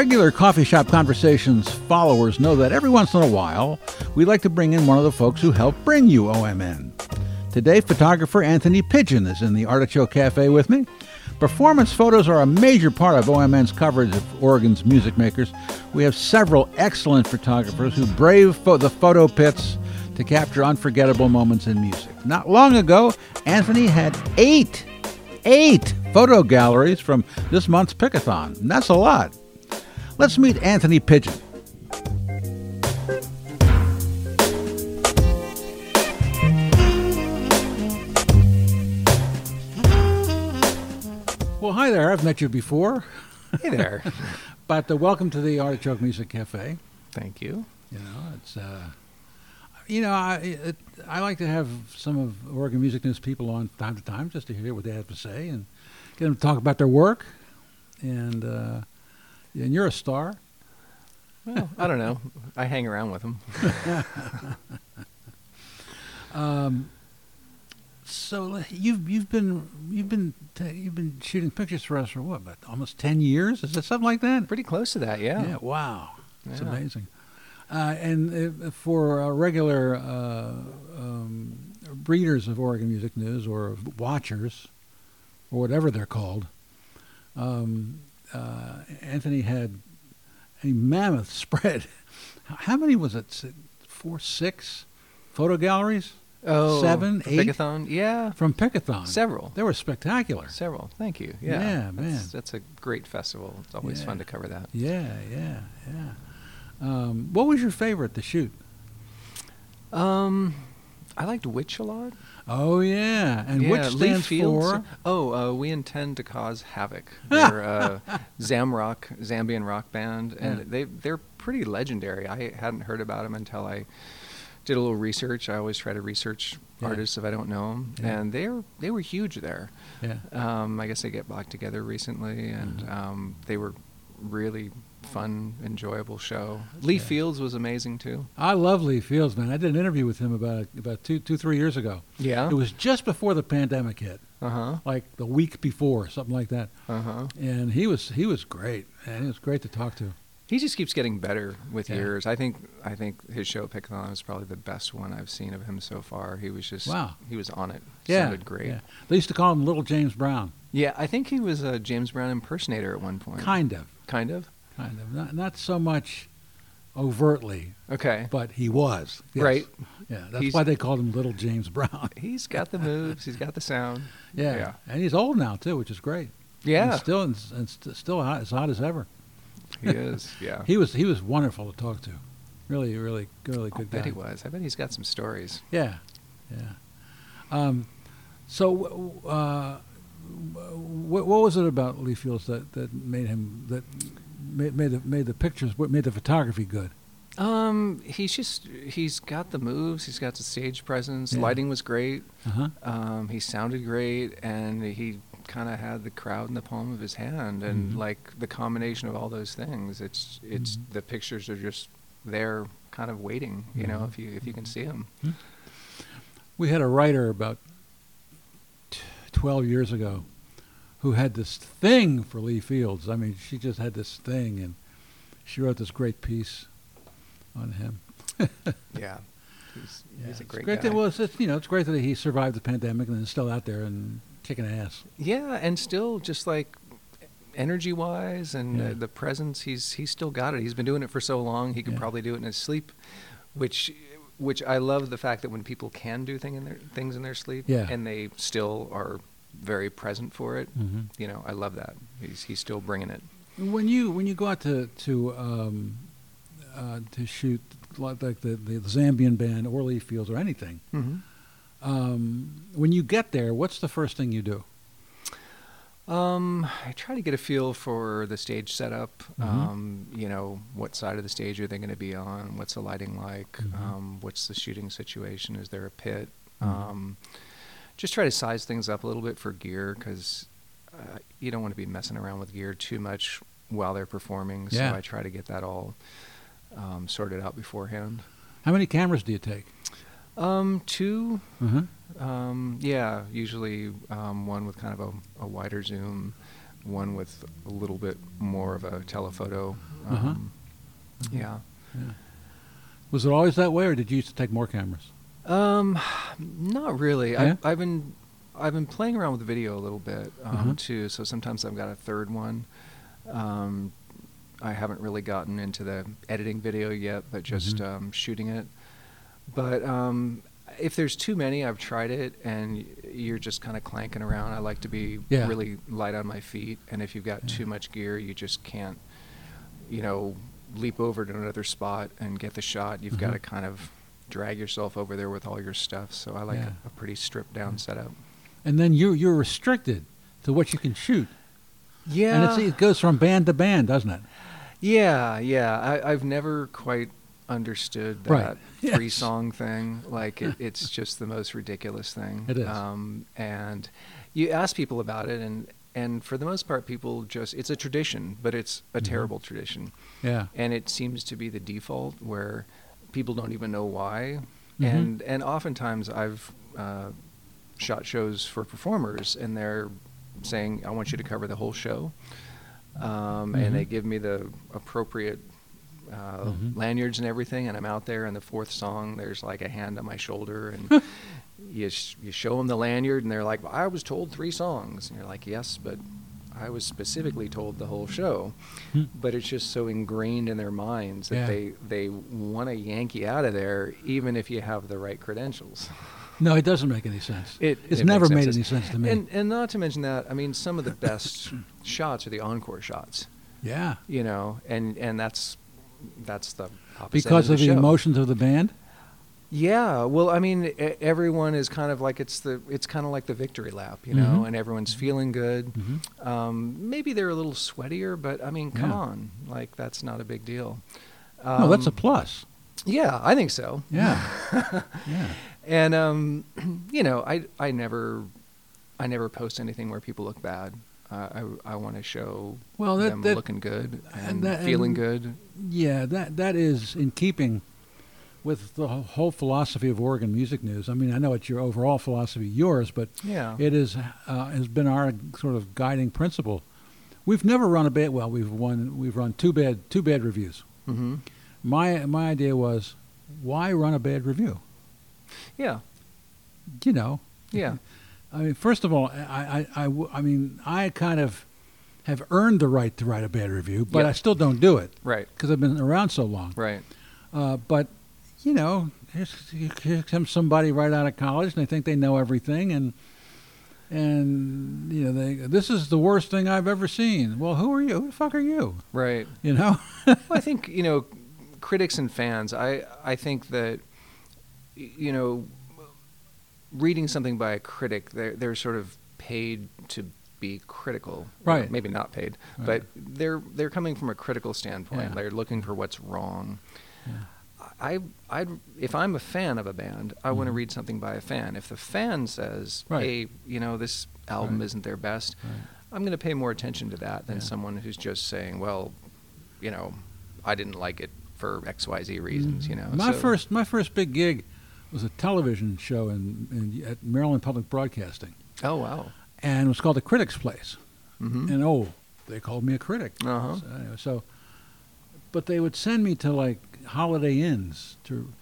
Regular Coffee Shop Conversations followers know that every once in a while we like to bring in one of the folks who help bring you OMN. Today, photographer Anthony Pidgeon is in the Artichoke Cafe with me. Performance photos are a major part of OMN's coverage of Oregon's music makers. We have several excellent photographers who brave fo- the photo pits to capture unforgettable moments in music. Not long ago, Anthony had eight, eight photo galleries from this month's Pickathon. And that's a lot. Let's meet Anthony Pidgeon. Well, hi there. I've met you before, Hey there. but uh, welcome to the Artichoke Music Cafe. Thank you. You know, it's uh, you know, I it, I like to have some of Oregon Music News people on time to time just to hear what they have to say and get them to talk about their work. And uh, and you're a star. Well, I don't know. I hang around with them. Um, so you've you've been you've been you've been shooting pictures for us for what about almost ten years? Is it something like that? Pretty close to that, yeah. Yeah. Wow. It's Yeah. amazing. Uh, and uh, for uh, regular uh, um, readers of Oregon Music News or watchers, or whatever they're called, um, uh, Anthony had a mammoth spread. How many was it? Four, six photo galleries Oh, Seven, eight? Pickathon? Yeah. from Pickathon. Several. They were spectacular. Several. Thank you. Yeah. Yeah, that's, man. That's a great festival. It's always Yeah. fun to cover that. Yeah, yeah, yeah. Um, what was your favorite to shoot? Um, I liked Witch a lot. Oh yeah, and yeah, which Lee stands Fields. for? Oh, uh, we intend to cause havoc. They're a Zamrock, Zambian rock band, and Yeah. they they're pretty legendary. I hadn't heard about them until I did a little research. I always try to research Yeah. artists if I don't know them, and they were they were huge there. Yeah. Um, I guess they get back together recently, and Mhm. um, they were really fun, enjoyable show. Lee Yeah. Fields was amazing too. I love Lee Fields, man. I did an interview with him about about two, two, three years ago. Yeah. It was just before the pandemic hit, Uh huh. like the week before, something like that. Uh huh. And he was he was great, and it was great to talk to. He just keeps getting better with Yeah. years. I think I think his show Pickathon is probably the best one I've seen of him so far. He was just Wow. he was on it. Yeah, Sounded great. Yeah. They used to call him Little James Brown, Yeah, I think he was a James Brown impersonator at one point. kind of, Kind of. Kind of, not not so much overtly, Okay. but he was. Yes. Right. Yeah, that's He's- why they called him Little James Brown. He's got the moves. He's got the sound. yeah. Yeah. and he's old now too, which is great. Yeah. and still and, and st- still hot, as hot as ever. he is. Yeah. He was he was wonderful to talk to. Really, really, really I good bet guy. he was. I bet he's got some stories. Yeah, yeah. Um, so, uh, what, what was it about Lee Fields that, that made him that made, made the made the pictures what made the photography good? Um, he's just he's got the moves. He's got the stage presence. Yeah. Lighting was great. Uh huh. Um, he sounded great, and he kind of had the crowd in the palm of his hand, and Mhm. like the combination of all those things, it's it's Mhm. the pictures are just there, kind of waiting. You know, Mhm. if you if you can see them. We had a writer about t- twelve years ago who had this thing for Lee Fields. I mean, she just had this thing, and she wrote this great piece on him. Yeah, he's Yeah, he's a it's great, great guy. That, well, it's, it's, you know, it's great that he survived the pandemic and is still out there and kicking ass. Yeah, and still just like energy wise and Yeah. uh, the presence he's he's still got it. He's been doing it for so long. He could Yeah. probably do it in his sleep, which which I love the fact that when people can do thing in their things in their sleep Yeah. and they still are very present for it. Mm-hmm. You know, I love that. He's he's still bringing it. When you when you go out to to um, uh, to shoot like like the, the Zambian band or Lee Fields or anything, Mm-hmm. um, when you get there, what's the first thing you do? Um, I try to get a feel for the stage setup. Mhm. Um, you know, what side of the stage are they going to be on? What's the lighting like? Mhm. Um, what's the shooting situation? Is there a pit? Mhm. Um, just try to size things up a little bit for gear because uh, you don't want to be messing around with gear too much while they're performing. Yeah. So I try to get that all um, sorted out beforehand. How many cameras do you take? Um, two, Uh-huh. um, yeah, usually um, one with kind of a, a wider zoom, one with a little bit more of a telephoto. Uh-huh. Um, Yeah. Yeah. Was it always that way, or did you used to take more cameras? Um, not really. Yeah? I, I've been I've been playing around with the video a little bit um, Uh-huh. too. So sometimes I've got a third one. Um, I haven't really gotten into the editing video yet, but just Mhm. um, shooting it. But um, if there's too many, I've tried it, and you're just kind of clanking around. I like to be Yeah. really light on my feet, and if you've got Yeah. too much gear, you just can't, you know, leap over to another spot and get the shot. You've got Mhm. to kind of drag yourself over there with all your stuff. So I like Yeah. a, a pretty stripped down setup. And then you you're restricted to what you can shoot, Yeah. and it's, it goes from band to band, doesn't it? Yeah, yeah. I, I've never quite understood that Right. free Yes. song thing. Like, it, it's just the most ridiculous thing. It is. Um, and you ask people about it, and and for the most part, people just it's a tradition, but it's a Mhm. terrible tradition, Yeah. and it seems to be the default where people don't even know why. Mhm. And and oftentimes I've uh, shot shows for performers, and they're saying, "I want you to cover the whole show." um, Mhm. and they give me the appropriate uh, Mhm. lanyards and everything, and I'm out there. And the fourth song, there's like a hand on my shoulder, and you sh- you show them the lanyard, and they're like, well, "I was told three songs," and you're like, "Yes, but I was specifically told the whole show." Hmm. But it's just so ingrained in their minds that Yeah. they they want to yank you out of there, even if you have the right credentials. No, it doesn't make any sense. It, it's it never made sense. any sense to me. And and not to mention that, I mean, some of the best shots are the encore shots yeah, you know, and and that's that's the opposite because of the, the emotions of the band. Yeah, well, I mean, everyone is kind of like it's the it's kind of like the victory lap, you know, Mhm. and everyone's feeling good. Mhm. Um, maybe they're a little sweatier, but I mean, come Yeah. on, like that's not a big deal. no, that's a Um, plus. Yeah, I think so. Yeah, yeah. And um, you know, I I never I never post anything where people look bad. Uh, I I want to show Well, that- them that- looking good and and, that- feeling and- good. Yeah, that that is in keeping with the whole philosophy of Oregon Music News. I mean, I know it's your overall philosophy, yours, but Yeah. it is uh, has been our sort of guiding principle. We've never run a bad. Well, we've won. We've run two bad two bad reviews. hmm My my idea was, why run a bad review? Yeah. You know. Yeah. I mean, first of all, I I, I, I mean, I kind of have earned the right to write a bad review, but Yep. I still don't do it Right. because I've been around so long. Right. Uh, but you know, here comes somebody right out of college, and they think they know everything, and and you know, they this is the worst thing I've ever seen. Well, who are you? Who the fuck are you? Right. You know? well, I think you know, critics and fans. I I think that you know, reading something by a critic, they're they're sort of paid to be critical. Well, Right. maybe not paid, Right. but they're they're coming from a critical standpoint. Yeah. They're looking for what's wrong. Yeah. I I if I'm a fan of a band, I want to read something by a fan. If the fan says, Right. "Hey, you know, this album Right. isn't their best," Right. I'm going to pay more attention to that than Yeah. someone who's just saying, "Well, you know, I didn't like it for X, Y, Z reasons." You know, my So- first my first big gig was a television show in, in at Maryland Public Broadcasting, Oh wow. and it was called The Critics Place. Mm-hmm. And oh, they called me a critic. Uh-huh. So, anyway, so, but they would send me to like Holiday Inns to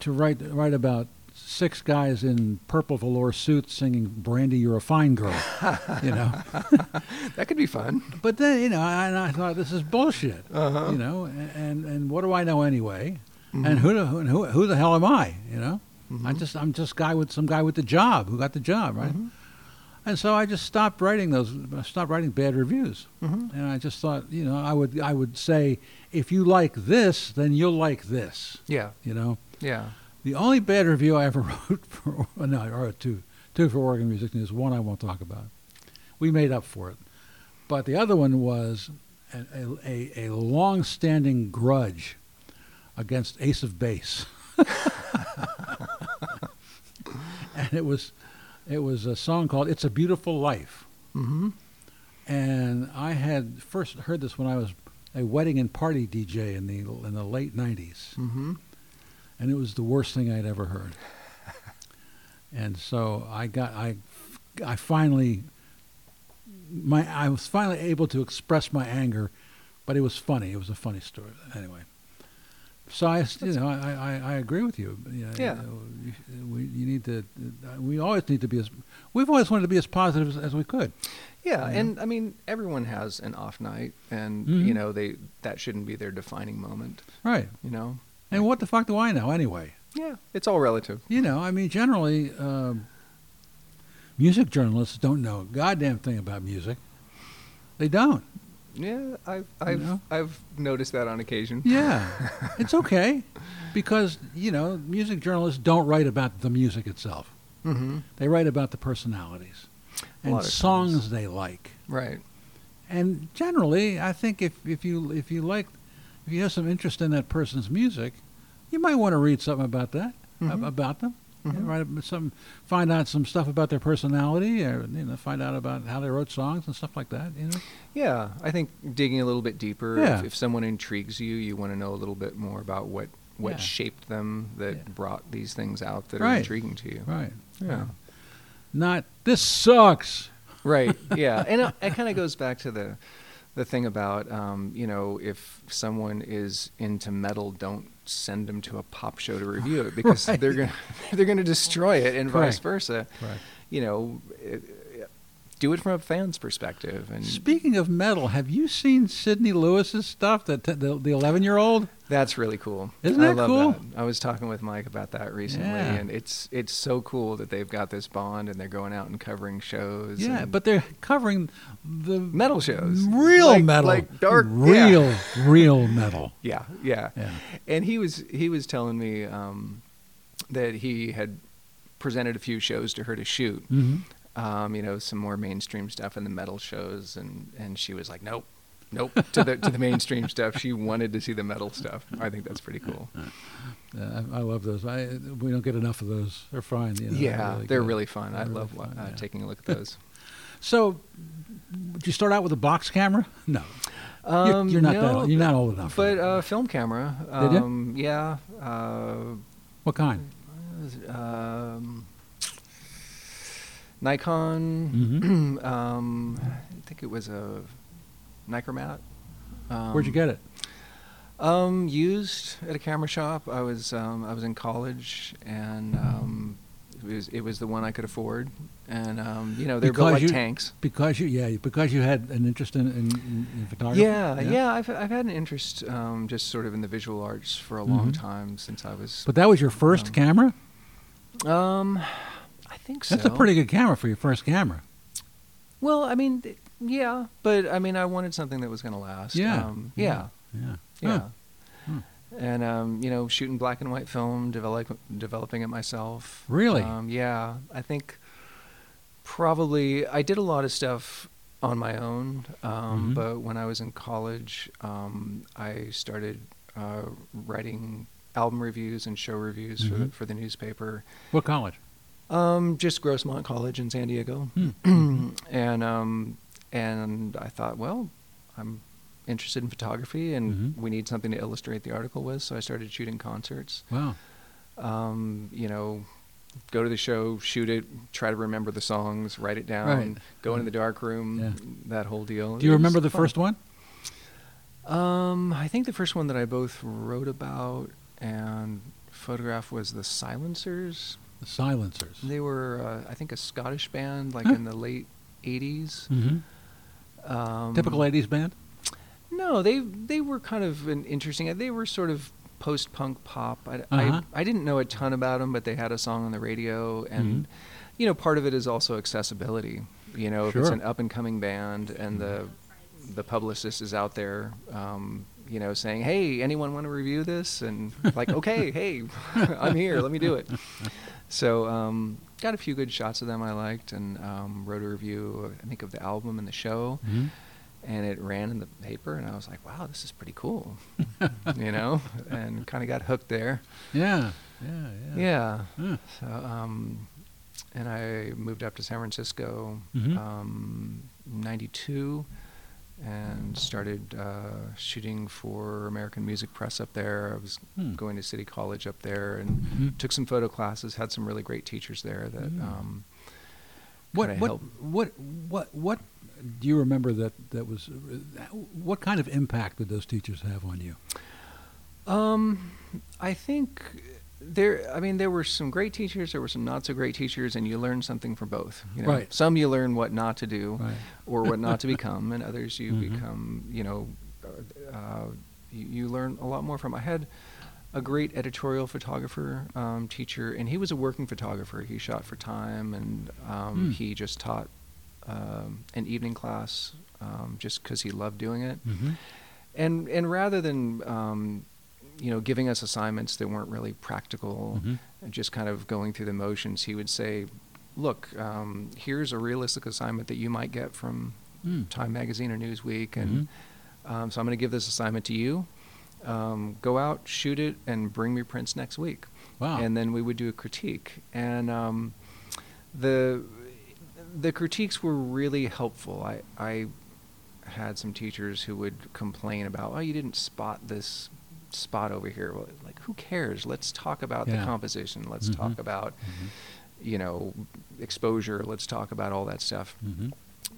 to write write about six guys in purple velour suits singing "Brandy, You're a Fine Girl," you know. that could be fun. But then you know, I, and I thought this is bullshit, Uh-huh. you know. And and what do I know anyway? Mhm. And who, the, who who who the hell am I? You know. I Mhm. just I'm just guy with some guy with the job who got the job right. Mhm. And so I just stopped writing those. Stopped writing bad reviews. Mhm. And I just thought, you know, I would I would say, if you like this, then you'll like this. Yeah. You know, Yeah. the only bad review I ever wrote for no, I wrote two, two for Oregon Music News. One I won't talk about. We made up for it, but the other one was a a, a, a long-standing grudge against Ace of Base, and it was it was a song called "It's a Beautiful Life." Mm-hmm. and I had first heard this when I was a wedding and party DJ in the in the late '90s, Mm-hmm. and it was the worst thing I'd ever heard. and so I got I I finally my I was finally able to express my anger, but it was funny. It was a funny story anyway. So I, you know, I, I, I agree with you. You know, Yeah. you know, we you need to. We always need to be as. We've always wanted to be as positive as, as we could. Yeah, and I mean everyone has an off night, and Mhm. you know they that shouldn't be their defining moment. Right. You know. And what the fuck do I know anyway? Yeah, it's all relative. You know, I mean, generally, um, music journalists don't know a goddamn thing about music. They don't. Yeah, I've I've know? I've noticed that on occasion. Yeah, it's okay because you know, music journalists don't write about the music itself. Mm-hmm. They write about the personalities and songs times. they like. Right. And generally, I think if if you if you like if you have some interest in that person's music, you might want to read something about that ab- Mhm. about them. Mhm. write some find out some stuff about their personality, or you know, find out about how they wrote songs and stuff like that. You know, Yeah, I think digging a little bit deeper. Yeah. If, if someone intrigues you, you want to know a little bit more about what what Yeah. shaped them that Yeah. brought these things out that are intriguing to you. right? Yeah. Not this sucks. Right. Yeah, and it, it kind of goes back to the the thing about um, you know if someone is into metal, don't send them to a pop show to review it because Right. they're gonna they're gonna destroy it, and vice versa. Right. You know, it, do it from a fan's perspective, and Speaking of metal, have you seen Sidney Lewis's stuff? That the the eleven year old. That's really cool. Isn't I that love cool? That. I was talking with Mike about that recently, Yeah. and it's it's so cool that they've got this bond and they're going out and covering shows. Yeah, but they're covering the metal shows, real Like- metal, like dark, real, yeah. real metal. yeah, yeah, Yeah. And he was he was telling me um, that he had presented a few shows to her to shoot. hmm Um, you know, some more mainstream stuff in the metal shows, and and she was like, nope. Nope to the to the mainstream stuff. She wanted to see the metal stuff. I think that's pretty cool. Uh, I, I love those. I we don't get enough of those. They're fine. You know, yeah, they're good. really fun. I They're love really fun, uh, yeah. taking a look at those. So, did you start out with a box camera? No, You're- Um, you're, not no, that. You're not old enough. But uh, film camera. Did ya? Um, yeah. Uh, what kind? Nikon. Mhm. um, I think it was a Nikkormat. Um, Where'd you get it? Um, used at a camera shop. I was um, I was in college, and um, it was it was the one I could afford, and um, you know they're built like you- tanks. Because you, yeah, because you had an interest in in, in, photography. Yeah, yeah, I've I've had an interest um, just sort of in the visual arts for a long Mhm. time since I was. But that was your first camera. um, think so. That's a pretty good camera for your first camera. Well, I mean, th- yeah, but I mean, I wanted something that was going to last. Yeah, Um, yeah. yeah. Yeah. Yeah. Huh. Hmm. And um, you know, shooting black and white film, develop, developing it myself. Really? Um, yeah, I think probably I did a lot of stuff on my own, um, Mhm. but when I was in college, um, I started uh, writing album reviews and show reviews for the, Mhm. for the newspaper. What college? Um, just Grossmont College in San Diego, Hmm. and um, and I thought, well, I'm interested in photography, and Mhm. we need something to illustrate the article with, so I started shooting concerts. Wow. Um, you know, go to the show, shoot it, try to remember the songs, write it down, Right. go into the dark room, Yeah. that whole deal. Do you remember the fun. first one? Um, I think the first one that I both wrote about and photographed was the Silencers. The Silencers. They were, uh, I think, a Scottish band, like Huh. in the late '80s. hmm Um, Typical '80s band. No, they they were kind of an interesting. They were sort of post-punk pop. I, Uh-huh. I, I didn't know a ton about them, but they had a song on the radio, and Mhm. you know, part of it is also accessibility. You know, if it's an up-and-coming band and the the publicist is out there, um, you know, saying, "Hey, anyone want to review this?" and like, "Okay, hey, I'm here. Let me do it." So, um, got a few good shots of them I liked, and um, wrote a review, I think, of the album and the show Mhm. and it ran in the paper and i was like wow this is pretty cool you know and kind of got hooked there Yeah. Yeah. Yeah. yeah Huh. so um and i moved up to san francisco Mhm. um 92 and started uh, shooting for american music press up there i was Hmm. going to city college up there and Mhm. took some photo classes had some really great teachers there that Mm. um What what helped. what what what do you remember that that was what kind of impact did those teachers have on you? Um, I think there. I mean, there were some great teachers. There were some not so great teachers, and you learn something from both. You know? Right. Some you learn what not to do, Right. or what not to become, and others you Mhm. become. You know, uh, you, you learn a lot more from. I had a great editorial photographer um, teacher, and he was a working photographer. He shot for Time, and um, Hmm. he just taught um, an evening class um, just because he loved doing it Mm-hmm. and and rather than um, you know giving us assignments that weren't really practical Mhm. and just kind of going through the motions he would say look um, here's a realistic assignment that you might get from Mm. time magazine or newsweek and Mm-hmm. um, so i'm going to give this assignment to you um, go out shoot it and bring me prints next week Wow. and then we would do a critique and um, the the critiques were really helpful i i had some teachers who would complain about oh you didn't spot this spot over here like who cares let's talk about Yeah. the composition let's Mhm. talk about Mhm. you know exposure let's talk about all that stuff Mhm.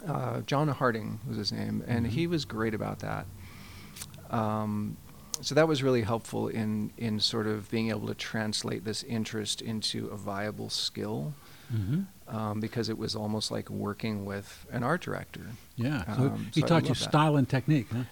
uh, John Harding was his name, and he was great about that. Um, so that was really helpful in in sort of being able to translate this interest into a viable skill, Mhm. um, because it was almost like working with an art director. Yeah. So Um, he so taught you style and technique, huh?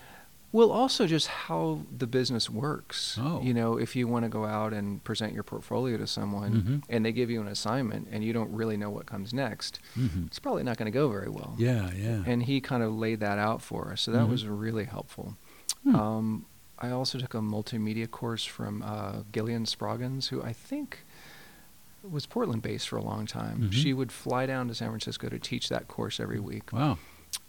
Well, also just how the business works. Oh. You know, if you want to go out and present your portfolio to someone, Mhm. and they give you an assignment, and you don't really know what comes next, Mhm. it's probably not going to go very well. Yeah, yeah. and he kind of laid that out for us. So that Mhm. was really helpful. Hmm. Um, I also took a multimedia course from uh, Gillian Spraggins, who I think was Portland based for a long time. Mhm. She would fly down to San Francisco to teach that course every week, wow.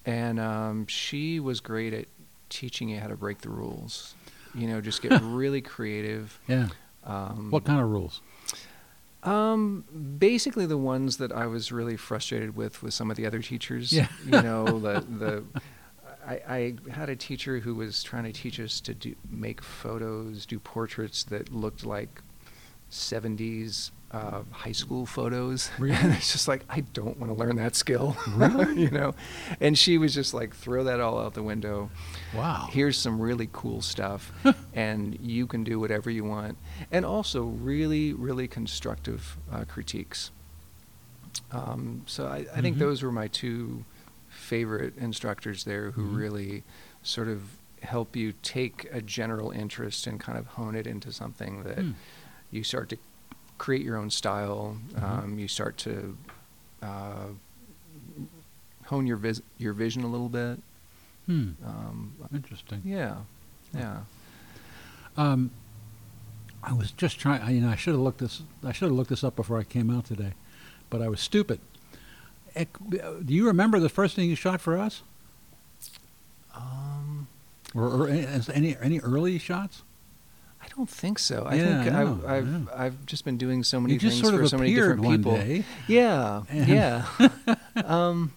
and um, she was great at teaching you how to break the rules. You know, just get really creative. Yeah. Um, What kind of rules? um, basically the ones that I was really frustrated with with some of the other teachers. Yeah. You know, the the I, I had a teacher who was trying to teach us to do make photos, do portraits that looked like '70s uh, high school photos. Really? And it's just like I don't want to learn that skill. Really? you know, and she was just like throw that all out the window Wow. here's some really cool stuff and you can do whatever you want and also really really constructive uh, critiques um, so I, I think Mhm. those were my two favorite instructors there who Mhm. really sort of help you take a general interest and kind of hone it into something that Hmm. you start to create your own style Mhm. um, you start to uh, hone your vis- your vision a little bit Hmm. um, Interesting. yeah, yeah. Um, I was just trying. I, you know, I should have looked this. I should have looked this up before I came out today, but I was stupid. Ec- Do you remember the first thing you shot for us, Um, or, or any any early shots? I don't think so. I Yeah, think I I've I've. I've just been doing so many you things for so many different people. day. Yeah, yeah. um,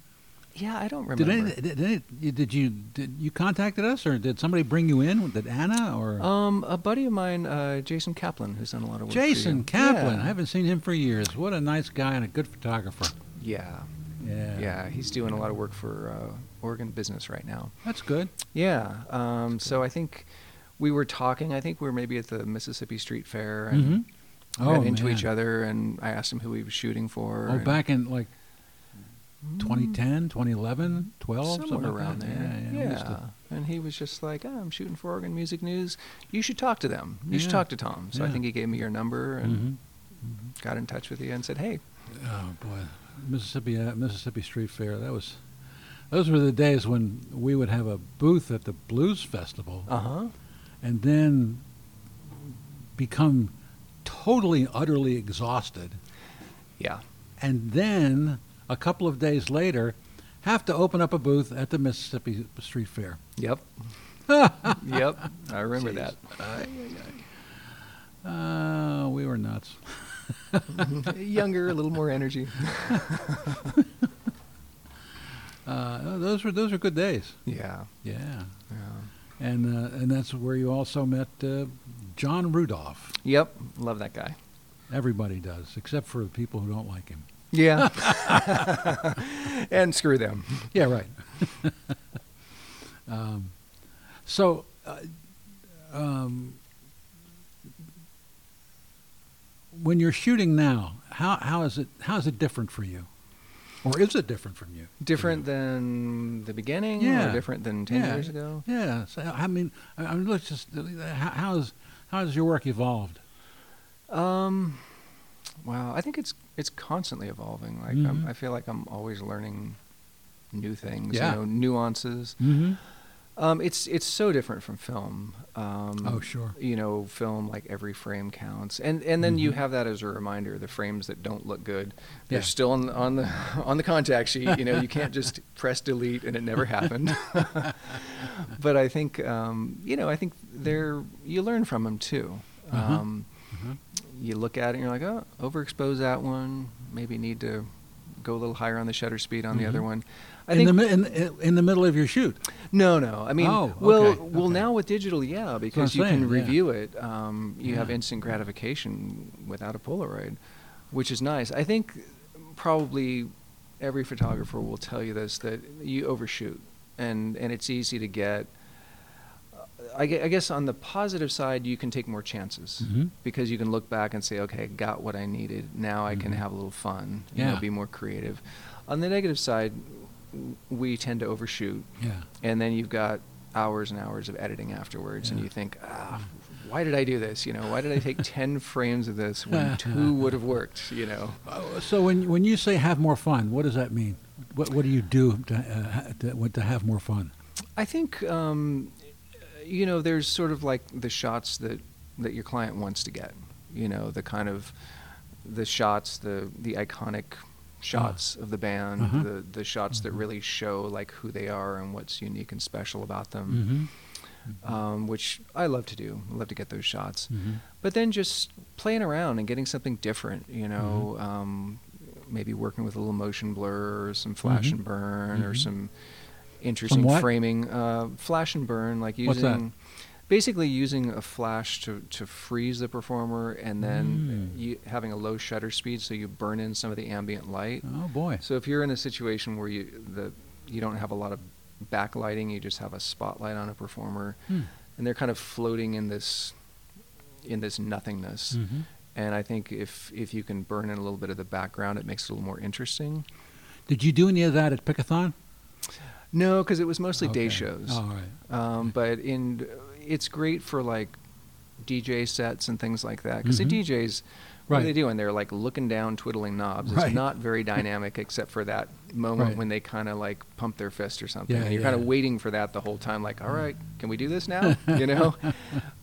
yeah, I don't remember. Did any, did, any, you- did you did you contacted us, or did somebody bring you in? Did Anna or um, a buddy of mine, uh, Jason Kaplan, who's done a lot of work. for Jason. Kaplan? Yeah. I haven't seen him for years. What a nice guy and a good photographer. Yeah, Yeah. yeah. He's doing a lot of work for uh, Oregon Business right now. That's good. Yeah. Um, so I think we were talking. I think we were maybe at the Mississippi Street Fair and Mhm. ran Oh, into man. each other. And I asked him who he was shooting for. Oh, back in like Mm, 2010, 2011, 12, somewhere something like around that. there. Yeah, yeah. used to- And he was just like, oh, I'm shooting for Oregon Music News. You should talk to them. You should talk to Tom. So I think he gave me your number and Mhm. Mhm. got in touch with you and said, hey, Oh boy, Mississippi uh, Mississippi Street Fair. That was those were the days when we would have a booth at the Blues Festival, uh huh. And then become totally utterly exhausted, Yeah. and then a couple of days later have to open up a booth at the Mississippi Street Fair. Yep. yep. I remember Jeez. that. Uh, we were nuts. Younger, a little more energy. Uh, those were those were good days. yeah. Yeah, Yeah. And uh, and that's where you also met uh, John Rudolph. Yep. Love that guy. Everybody does, except for the people who don't like him. Yeah. and screw them. Yeah, right. um, so, uh, um, when you're shooting now, how how is it how is it different for you, or is it different from you? Different than the beginning, Yeah. or different than ten Yeah. years ago. Yeah. So, I mean, I mean, let's just how, how is how has your work evolved? Um, wow, I think it's it's constantly evolving. Like Mhm. I'm, I feel like I'm always learning new things, Yeah. you know, nuances. Mm-hmm. Um, it's it's so different from film. Um, Oh, sure. You know, film like every frame counts, and and then you Mhm. have that as a reminder. The frames that don't look good, they're Yeah. still on, on the on the contact sheet. You know, you can't just press delete and it never happened. but I think um, you know, I think they're you learn from them too. Uh-huh. Um, you look at it and you're like, oh, overexpose that one. Maybe need to go a little higher on the shutter speed on the other Mhm. one. I in think the in, in the middle of your shoot. no, no. I mean, Oh, well, okay, well, okay. now with digital, yeah, because you can saying, yeah. review it. Um, you have instant gratification without a Polaroid, which is nice. I think probably every photographer will tell you this that you overshoot, and and it's easy to get. I guess on the positive side, you can take more chances Mhm. because you can look back and say, okay, I got what I needed. Now I can Mhm. have a little fun. You Yeah. know, be more creative. On the negative side, we tend to overshoot Yeah. and then you've got hours and hours of editing afterwards, and you think, ah, why did I do this? You know, why did I take ten frames of this when two would have worked? You know, Uh, So when when you say have more fun, what does that mean? What what do you do to uh, to, to have more fun? I think um, you know, there's sort of like the shots that that your client wants to get. You know, the kind of the shots, the the iconic shots of the band, Uh-huh. the the shots that Mhm. really show like who they are and what's unique and special about them. Mm-hmm. Um, which I love to do. I love to get those shots. Mm-hmm. but then just playing around and getting something different you know Mm-hmm. um, maybe working with a little motion blur or some flash Mhm. and burn or some interesting framing uh, flash and burn like using? Basically using a flash to, to freeze the performer and then Mm. you, having a low shutter speed so you burn in some of the ambient light Oh boy. so if you're in a situation where you the you don't have a lot of backlighting you just have a spotlight on a performer Hmm. and they're kind of floating in this in this nothingness. Mhm. And I think if if you can burn in a little bit of the background, it makes it a little more interesting. Did you do any of that at Pickathon? No, because it was mostly day Okay. shows. All right. Um, but in it's great for like DJ sets and things like that because Mhm. the DJs. What Right. are they doing? They're like looking down, twiddling knobs. It's Right. not very dynamic except for that moment Right. when they kind of like pump their fist or something. Yeah, and you're yeah. kind of waiting for that the whole time, like, all right, can we do this now? you know?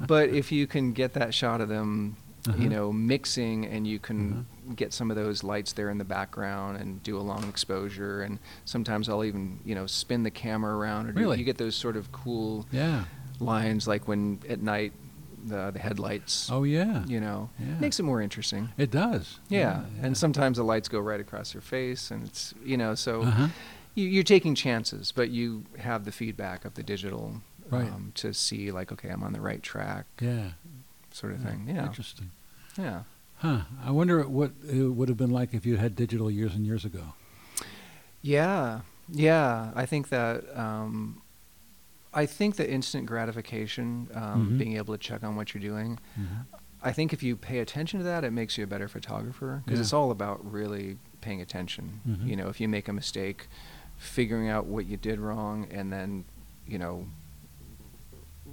But if you can get that shot of them, Uh-huh. you know, mixing and you can Uh-huh. get some of those lights there in the background and do a long exposure. And sometimes I'll even, you know, spin the camera around or do, Really? you get those sort of cool Yeah. Lines like when at night the, the headlights, Oh yeah. you know, Yeah. makes it more interesting. It does. Yeah. yeah. and sometimes the lights go right across their face, and it's you know, so Uh-huh. you, you're taking chances, but you have the feedback of the digital Right. um, to see like, okay, I'm on the right track, Yeah. sort of thing. Yeah, Interesting. yeah. Huh. I wonder what it would have been like if you had digital years and years ago. Yeah, yeah. I think that um, I think the instant gratification, um, Mhm. being able to check on what you're doing. Mhm. I think if you pay attention to that, it makes you a better photographer because Yeah. it's all about really paying attention. Mhm. You know, if you make a mistake, figuring out what you did wrong, and then, you know,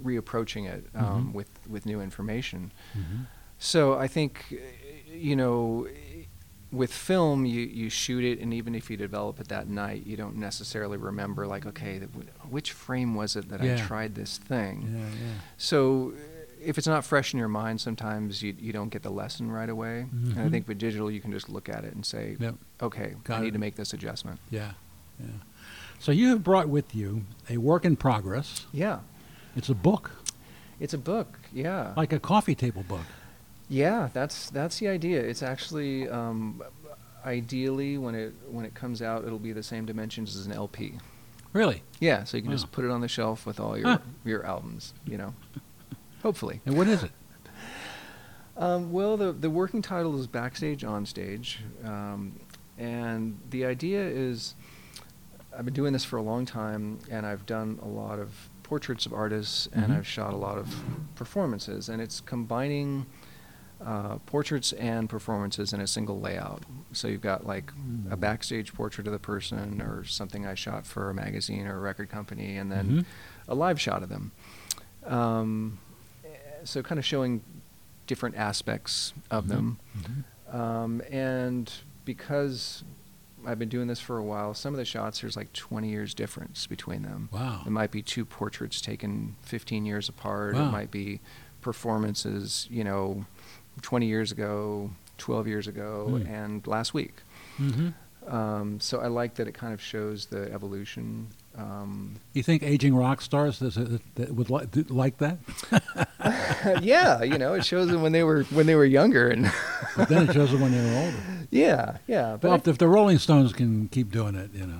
reapproaching it um, Mhm. with with new information. Mhm. So I think, you know, with film, you, you shoot it, and even if you develop it that night, you don't necessarily remember, like, okay, which frame was it that I tried this thing? Yeah. Yeah. So if it's not fresh in your mind, sometimes you, you don't get the lesson right away. Mm-hmm. And I think with digital, you can just look at it and say, Yep. okay, Got I need it. to make this adjustment. Yeah. Yeah. So you have brought with you a work in progress. Yeah. It's a book, It's a book. Yeah. like a coffee table book. Yeah, that's that's the idea. It's actually um, ideally when it when it comes out, it'll be the same dimensions as an LP. Really? Yeah, so you can Wow. just put it on the shelf with all your Huh. your albums. You know, hopefully. And what is it? Um, well, the the working title is Backstage on Stage, um, and the idea is I've been doing this for a long time, and I've done a lot of portraits of artists, and Mhm. I've shot a lot of performances, and it's combining uh, portraits and performances in a single layout. So you've got like a Mm. backstage portrait of the person, or something I shot for a magazine or a record company, and then Mhm. a live shot of them. Um, so kind of showing different aspects of Mhm. them. Mhm. Um, and because I've been doing this for a while, some of the shots there's like 20 years difference between them. Wow. It might be two portraits taken 15 years apart. Wow. It might be performances, you know, 20 years ago, 12 years ago, Hmm. and last week. Mhm. Um, so I like that it kind of shows the evolution. Um, You think aging rock stars does it, that would li- like that? yeah, you know, it shows them when they were when they were younger, and But then it shows them when they were older. yeah, yeah. But well, if, if the Rolling Stones can keep doing it, you know.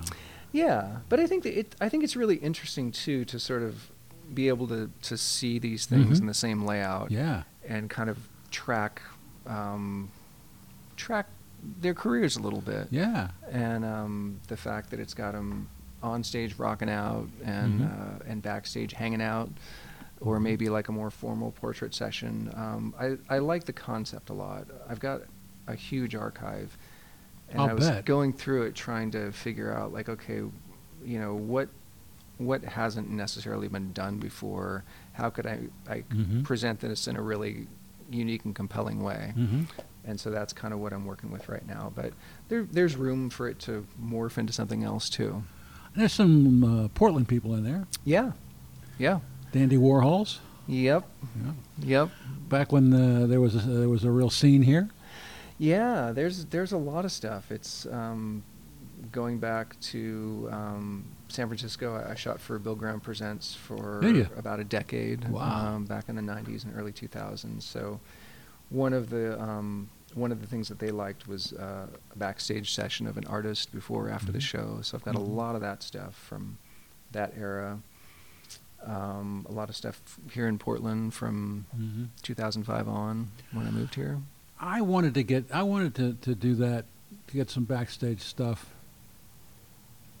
Yeah, but I think that it. I think it's really interesting too to sort of be able to to see these things Mhm. in the same layout Yeah. and kind of track um, track their careers a little bit. Yeah. And um, the fact that it's got them on stage rocking out and Mhm. uh, and backstage hanging out, or maybe like a more formal portrait session. Um, I I like the concept a lot. I've got a huge archive, and I'll I was bet. going through it trying to figure out like okay, you know what what hasn't necessarily been done before. How could I I Mhm. present this in a really unique and compelling way? hmm and so that's kind of what I'm working with right now. But there, there's room for it to morph into something else too. There's some uh, Portland people in there. Yeah, yeah, Dandy Warhols. yep, Yeah. yep, Back when uh, there was a, there was a real scene here. yeah. There's there's a lot of stuff. It's um, going back to um, San Francisco. I, I shot for Bill Graham Presents for ya? about a decade. Wow. Um, back in the '90s and early 2000s. So one of the um, one of the things that they liked was uh, a backstage session of an artist before or after the Mhm. show. So I've got Mhm. a lot of that stuff from that era. Um, a lot of stuff here in Portland from Mm-hmm. 2005 on when I moved here. I wanted to get I wanted to, to do that to get some backstage stuff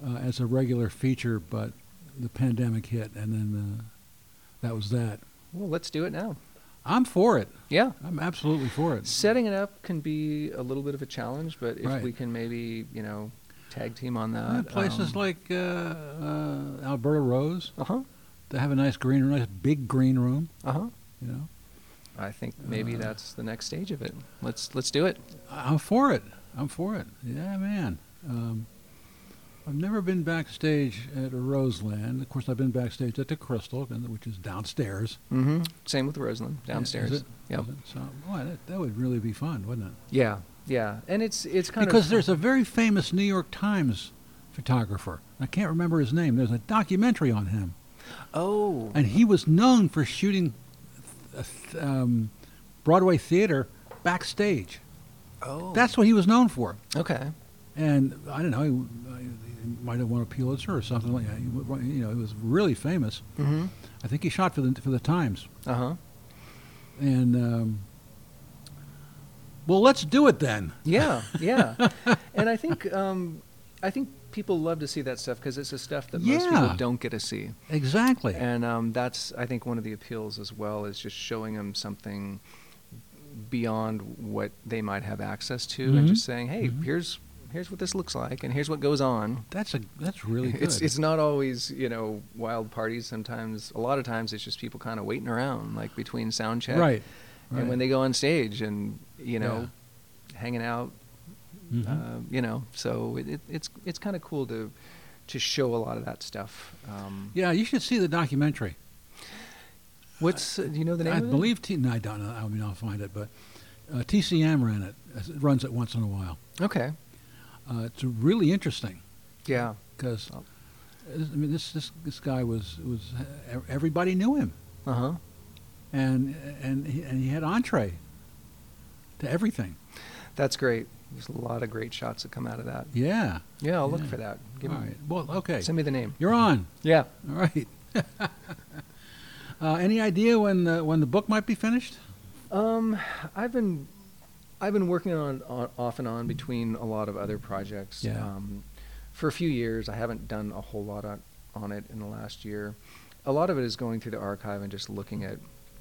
uh, as a regular feature, but the pandemic hit, and then uh, that was that. Well, let's do it now. I'm for it. Yeah. I'm absolutely for it. Setting it up can be a little bit of a challenge, but if Right. we can maybe, you know, tag team on that. places like uh, uh, Alberta Rose Uh huh. to have a nice green room, nice big green room. Uh huh. You know, I think maybe Uh, that's the next stage of it. Let's let's do it. I'm for it. I'm for it. Yeah, man. Um, I've never been backstage at a Roseland. Of course, I've been backstage at the Crystal, which is downstairs. Mm-hmm. Same with Roseland Is downstairs. it? Yep. Is it? So, boy, that, that would really be fun, wouldn't it? Yeah, yeah, and it's it's kind Because of there's a very famous New York Times photographer. I can't remember his name. There's a documentary on him, oh and he was known for shooting th- th- um, Broadway theater backstage. oh That's what he was known for. okay. And I don't know, he might have won a Pulitzer or something like that. You know, he was really famous. Mm-hmm. I think he shot for the for the Times. Uh huh. And um, well, let's do it then. Yeah, yeah, and I think um, I think people love to see that stuff because it's the stuff that most people don't get to see. Exactly. And um, that's, I think, one of the appeals as well is just showing them something beyond what they might have access to, Mhm. and just saying, "Hey, Mhm. here's here's what this looks like, and here's what goes on." that's a that's really good. It's it's not always you know wild parties. Sometimes, a lot of times, it's just people kind of waiting around, like between sound check, right. and when they go on stage, and you know, hanging out, Mhm. uh, you know. So it, it, it's it's kind of cool to to show a lot of that stuff. Um, yeah, you should see the documentary. What's uh, do you know the name? I of it? believe T. No, I don't know. I mean, I'll find it, but uh, TCM ran it. It runs it once in a while. Okay. Uh, it's really interesting Yeah. because Oh. I mean, this this this guy was was everybody knew him, Uh huh. and and he, and he had entree to everything. That's great. There's a lot of great shots that come out of that. Yeah. Yeah, I'll look for that. Give All me, right. Well, okay. Send me the name. You're on. Yeah. All right. uh, any idea when the, when the book might be finished? Um, I've been, I've been working on, on off and on between a lot of other projects. Yeah. Um, for a few years. I haven't done a whole lot on, on it in the last year. A lot of it is going through the archive and just looking at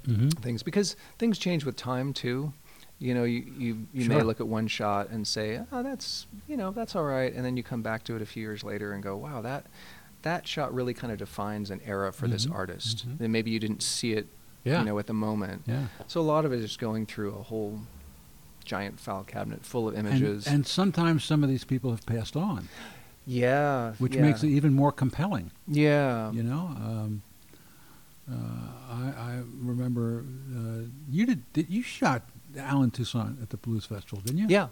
Mm-hmm. things because things change with time too. You know, you you, you may look at one shot and say, "Oh, that's you know that's all right," and then you come back to it a few years later and go, "Wow, that that shot really kind of defines an era for this Mhm. artist." Mhm. And maybe you didn't see it, Yeah. you know, at the moment. Yeah. So a lot of it is going through a whole giant file cabinet full of images. and sometimes some of these people have passed on, yeah, which yeah. makes it even more compelling. yeah. You know, um, uh, I, I remember uh, you did, did. You shot Allen Toussaint at the Blues Festival, didn't you? yeah,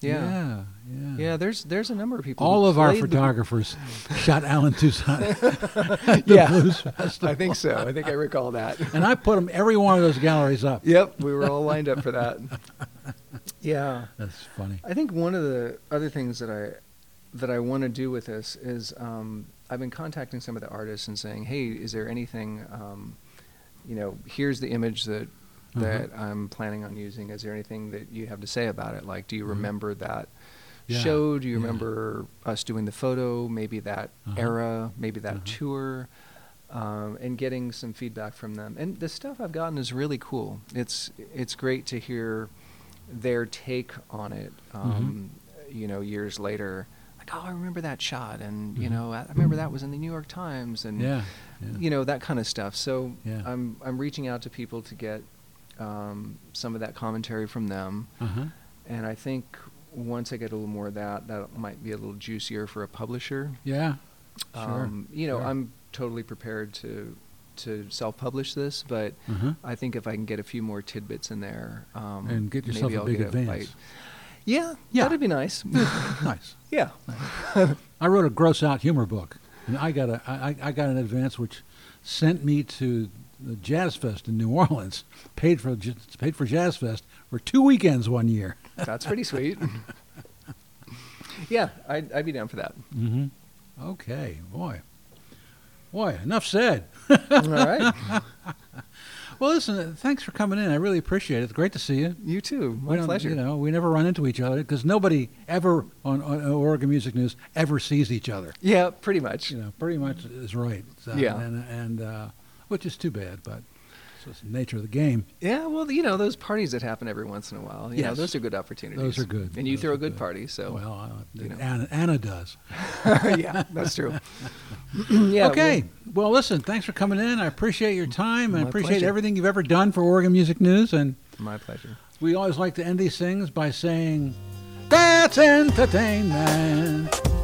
yeah, Yeah. Yeah. yeah. There's there's a number of people. All of our photographers shot Allen Toussaint Yeah. Blues Festival. I think so. I think I recall that. And I put them every one of those galleries up. Yep, we were all lined up for that. Yeah, That's funny. I think one of the other things that I that I want to do with this is um, I've been contacting some of the artists and saying, "Hey, is there anything? Um, you know, here's the image that Uh-huh. that I'm planning on using. Is there anything that you have to say about it? Like, do you Mhm. remember that Yeah, show? Do you yeah. remember us doing the photo? Maybe that Uh-huh. era? Maybe that Uh-huh. tour?" Um, and getting some feedback from them, and the stuff I've gotten is really cool. It's it's great to hear their take on it. Mm-hmm. Um, You know, years later, like, oh, I remember that shot, and you Mhm. know, I I remember that was in the New York Times, and Yeah. yeah. you know that kind of stuff. So Yeah. I'm I'm reaching out to people to get um, some of that commentary from them, Uh-huh. and I think once I get a little more of that, that might be a little juicier for a publisher. Yeah. Sure. Um, you know, sure. I'm totally prepared to to self-publish this, but Uh-huh. I think if I can get a few more tidbits in there, um, And get yourself a I'll big advance. bite. Yeah, Yeah. that'd be nice. nice. yeah, I wrote a gross out humor book, and I got a I, I- I got an advance which sent me to the Jazz Fest in New Orleans. Paid for paid for Jazz Fest for two weekends one year. that's pretty sweet. yeah, I'd, I'd be down for that. Mm-hmm. Okay, boy, boy, enough said. All right, Well, listen, uh, thanks for coming in. I really appreciate it. It's great to see you. you too. My pleasure. You know, we never run into each other because nobody ever on, on Oregon Music News ever sees each other. Yeah, pretty much. You know, pretty much is right. So, Yeah. and and uh, which is too bad, but just the nature of the game. Yeah, well, you know those parties that happen every once in a while. You know, those are good opportunities. Those are good. And you Those throw a good good. party, so well, uh, you know. Anna, Anna does. yeah, that's true. yeah. okay. Well, listen, thanks for coming in. I appreciate your time. I appreciate pleasure. everything you've ever done for Oregon Music News. And my pleasure. we always like to end these things by saying, "That's entertainment."